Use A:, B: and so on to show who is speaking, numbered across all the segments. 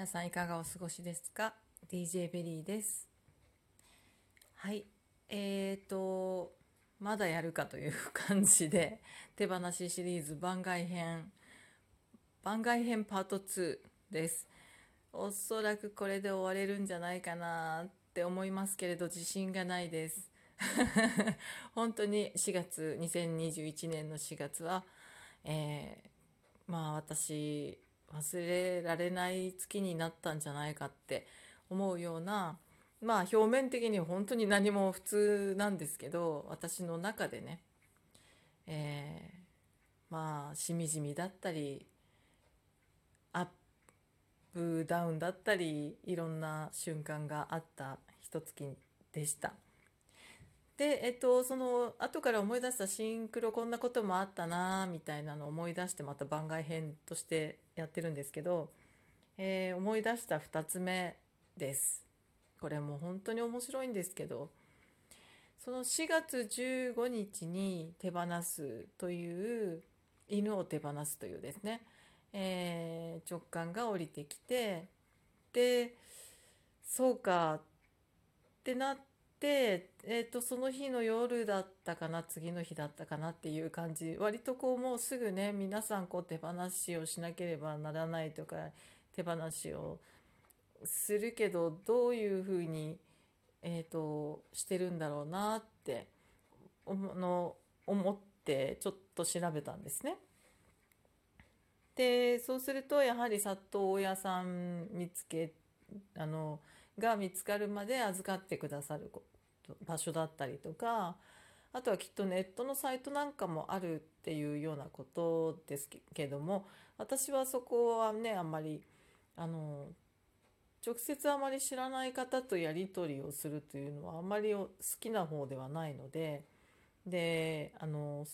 A: 皆さんいかがお過ごしですか？DJ ベリーです。はい。えーとまだやるかという感じで手放しシリーズ番外編。番外編パート2です。おそらくこれで終われるんじゃないかなって思いますけれど自信がないです。本当に4月2021年の4月は、えー、まあ私忘れられない月になったんじゃないかって思うようなまあ表面的に本当に何も普通なんですけど私の中でね、えー、まあしみじみだったりアップダウンだったりいろんな瞬間があった一月でした。で、えっと、その後から思い出したシンクロこんなこともあったなみたいなのを思い出してまた番外編としてやってるんですけど、えー、思い出した2つ目です。これも本当に面白いんですけどその4月15日に手放すという犬を手放すというですね、えー、直感が降りてきてでそうかってなって、えーと、その日の夜だったかな次の日だったかなっていう感じ割とこうもうすぐね皆さんこう手放しをしなければならないとか手放しをするけどどういうふうに、えーと、してるんだろうなっての思ってちょっと調べたんですね。でそうするとやはり里親さん見つけあのが見つかるまで預かってくださる場所だったりとかあとはきっとネットのサイトなんかもあるっていうようなことですけども私はそこはねあんまりあの直接あまり知らない方とやり取りをするというのはあんまり好きな方ではないのでであの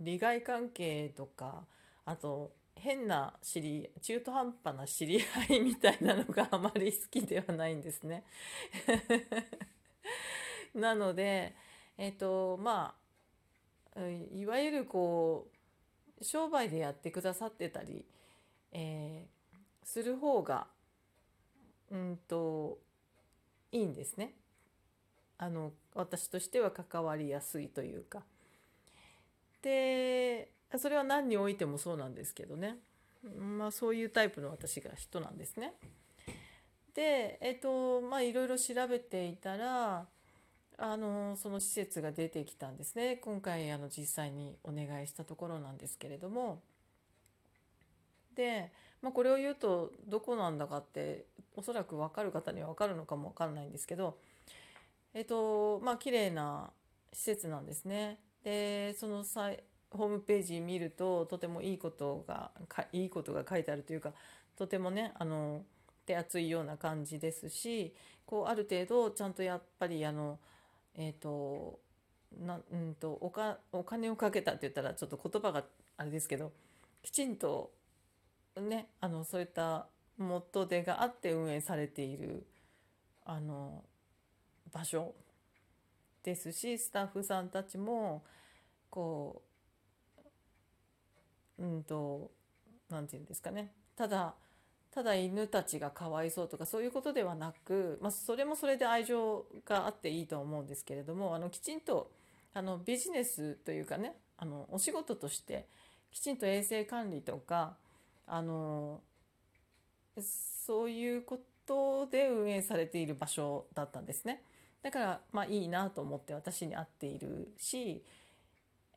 A: 利害関係とかあと変な知り中途半端な知り合いみたいなのがあまり好きではないんですね。なのでえっ、ー、とまあいわゆるこう商売でやってくださってたり、えー、する方がうんといいんですね。あの私としては関わりやすいというか。でそれは何においてもそうなんですけどね。まあそういうタイプの私が人なんですね。でえっ、とまあいろいろ調べていたらあのその施設が出てきたんですね今回あの実際にお願いしたところなんですけれどもで、まあ、これを言うとどこなんだかっておそらく分かる方には分かるのかも分かんないんですけどえっとまあ綺麗な施設なんですね。でそのホームページ見るととてもいいことがいいことが書いてあるというかとてもねあの手厚いような感じですしこうある程度ちゃんとやっぱりあのえっ、ー、となうんとおかお金をかけたって言ったらちょっと言葉があれですけどきちんとねあのそういった元手があって運営されているあの場所ですしスタッフさんたちもこううんと何て言うんですかね。ただただ犬たちがかわいそうとかそういうことではなく、まあ、それもそれで愛情があっていいと思うんですけれどもあのきちんとあのビジネスというかねあのお仕事としてきちんと衛生管理とかあのそういうことで運営されている場所だったんですね。だからまあいいなと思って私に合っているし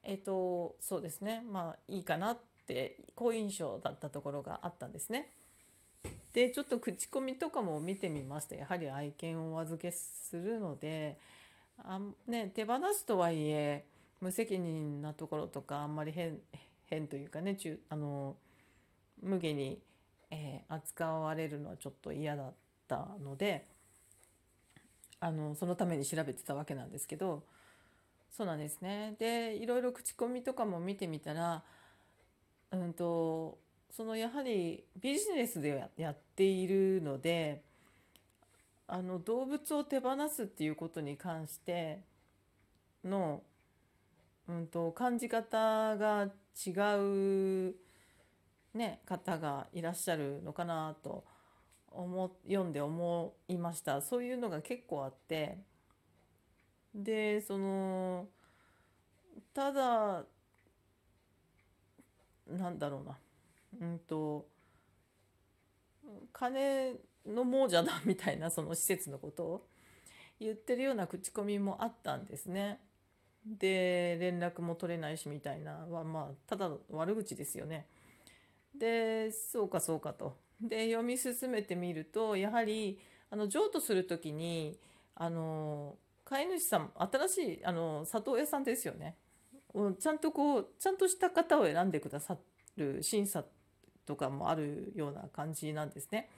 A: えっ、とそうですねまあいいかなって好印象だったところがあったんですね。でちょっと口コミとかも見てみますとやはり愛犬をお預けするのであ、ね、手放すとはいえ無責任なところとかあんまり変変というかね中あの無下に、えー、扱われるのはちょっと嫌だったのであのそのために調べてたわけなんですけどそうなんですね。でいろいろ口コミとかも見てみたらうんとそのやはりビジネスでやっているのであの動物を手放すっていうことに関しての、うんと、感じ方が違う、ね、方がいらっしゃるのかなと思読んで思いました。そういうのが結構あって。でそのただなんだろうな。うんと金の亡者だみたいなその施設のことを言ってるような口コミもあったんですね。で連絡も取れないしみたいなはまあただの悪口ですよね。でそうかそうかと。で読み進めてみるとやはりあの譲渡する時にあの飼い主さん新しいあの里親さんですよね。ちゃんとこうちゃんとした方を選んでくださる審査とかもあるような感じなんですね。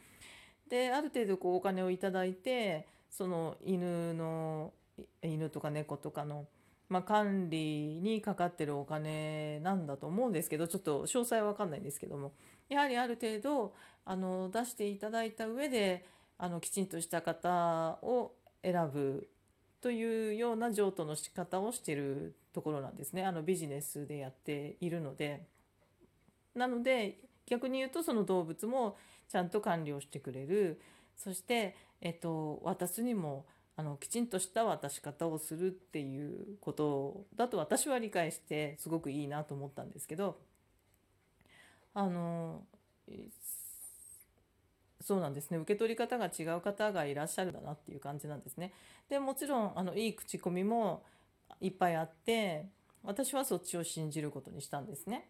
A: である程度こうお金をいただいてその犬の犬とか猫とかの、まあ、管理にかかってるお金なんだと思うんですけどちょっと詳細は分かんないんですけどもやはりある程度あの出していただいた上であのきちんとした方を選ぶというような譲渡の仕方をしてるところなんですねあのビジネスでやっているので。なので逆に言うとその動物もちゃんと管理をしてくれるそして、えっと、渡すにもあのきちんとした渡し方をするっていうことだと私は理解してすごくいいなと思ったんですけどあのそうなんですね受け取り方が違う方がいらっしゃるんだなっていう感じなんですね。でもちろんあのいい口コミもいっぱいあって私はそっちを信じることにしたんですね。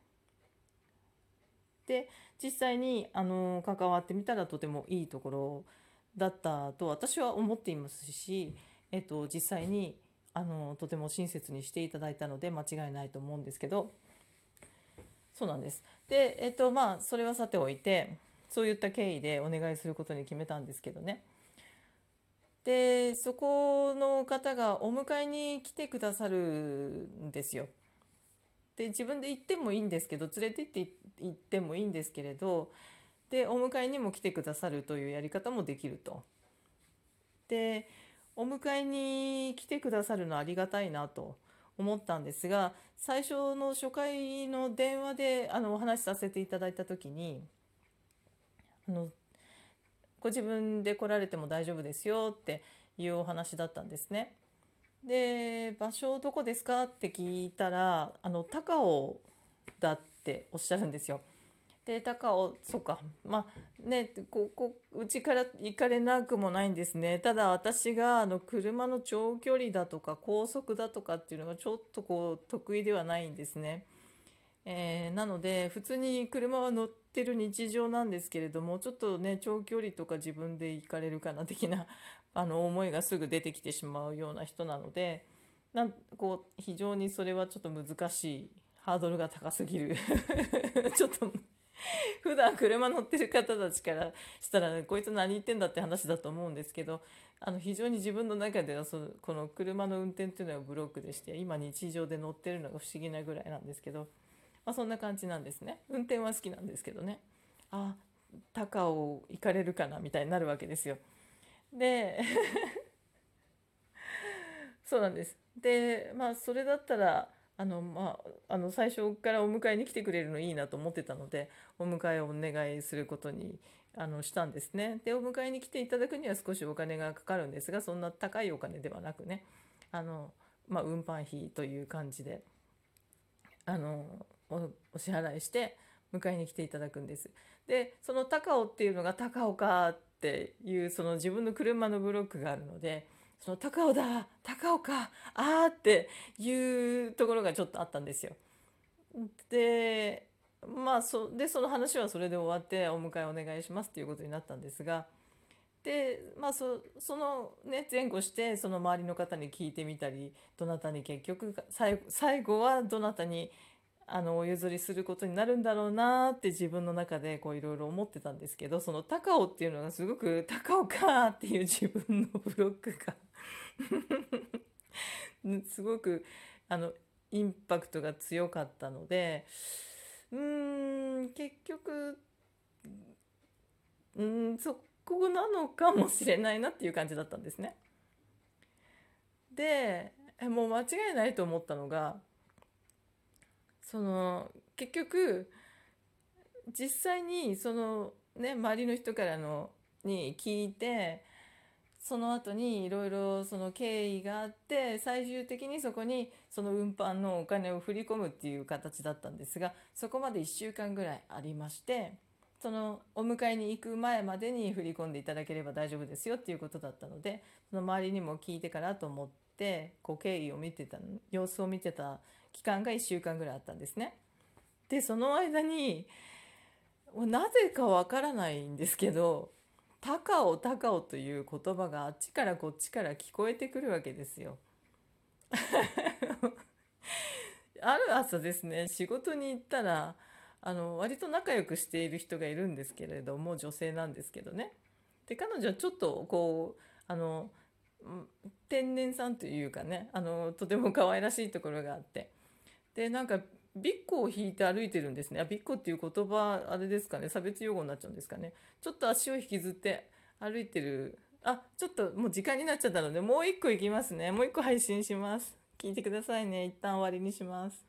A: で実際にあの関わってみたらとてもいいところだったと私は思っていますし、えっと、実際にあのとても親切にしていただいたので間違いないと思うんですけどそうなんです。でえっとまあそれはさておいてそういった経緯でお願いすることに決めたんですけどね。でそこの方がお迎えに来てくださるんですよ。で自分で行ってもいいんですけど連れてって行ってもいいんですけれどでお迎えにも来てくださるというやり方もできると。でお迎えに来てくださるのありがたいなと思ったんですが最初の初回の電話であのお話しさせていただいた時にあのご自分で来られても大丈夫ですよっていうお話だったんですね。で場所どこですか？って聞いたらあの高尾だっておっしゃるんですよ。で高尾そうかまあねここうちから行かれなくもないんですねただ私があの車の長距離だとか高速だとかっていうのがちょっとこう得意ではないんですね。えー、なので普通に車は乗っててる日常なんですけれどもちょっとね長距離とか自分で行かれるかな的な あの思いがすぐ出てきてしまうような人なのでなんこう非常にそれはちょっと難しいハードルが高すぎる。ちょっと普段車乗ってる方たちからしたら、ね、こいつ何言ってんだって話だと思うんですけどあの非常に自分の中ではそのこの車の運転っていうのはブロックでして今日常で乗ってるのが不思議なぐらいなんですけど、まあ、そんな感じなんですね運転は好きなんですけどねあ高尾行かれるかなみたいになるわけですよ。で そうなんです。でまあそれだったらあのまあ、あの最初からお迎えに来てくれるのいいなと思ってたのでお迎えをお願いすることにあのしたんですね。でお迎えに来ていただくには少しお金がかかるんですがそんな高いお金ではなくねあの、まあ、運搬費という感じであのお支払いして迎えに来ていただくんです。でその高尾っていうのが高尾かっていうその自分の車のブロックがあるのでその高尾だ高尾かあーっていうところがちょっとあったんですよ。でまあそでその話はそれで終わってお迎えお願いしますっていうことになったんですがでまあそそのね前後してその周りの方に聞いてみたりどなたに結局最後はどなたにあのお譲りすることになるんだろうなって自分の中でこういろいろ思ってたんですけどその高尾っていうのがすごく高尾かっていう自分のブロックが すごくあのインパクトが強かったのでうーん結局うんそこなのかもしれないなっていう感じだったんですね。でもう間違いないと思ったのがその結局実際にそのね周りの人からのに聞いてその後にいろいろその経緯があって最終的にそこにその運搬のお金を振り込むっていう形だったんですがそこまで1週間ぐらいありましてそのお迎えに行く前までに振り込んでいただければ大丈夫ですよっていうことだったのでその周りにも聞いてからと思ってこう経緯を見てた様子を見てた期間が1週間ぐらいあったんですね。でその間になぜかわからないんですけど「高尾高尾」という言葉があっちからこっちから聞こえてくるわけですよ。ある朝ですね仕事に行ったらあの割と仲良くしている人がいるんですけれども女性なんですけどね。で彼女はちょっとこうあの天然さんというかねあのとても可愛らしいところがあって。でなんかビッコを引いて歩いてるんですね。あビッコっていう言葉あれですかね。差別用語になっちゃうんですかね。ちょっと足を引きずって歩いてる。あちょっともう時間になっちゃったのでもう一個いきますね。もう一個配信します。聞いてくださいね。一旦終わりにします。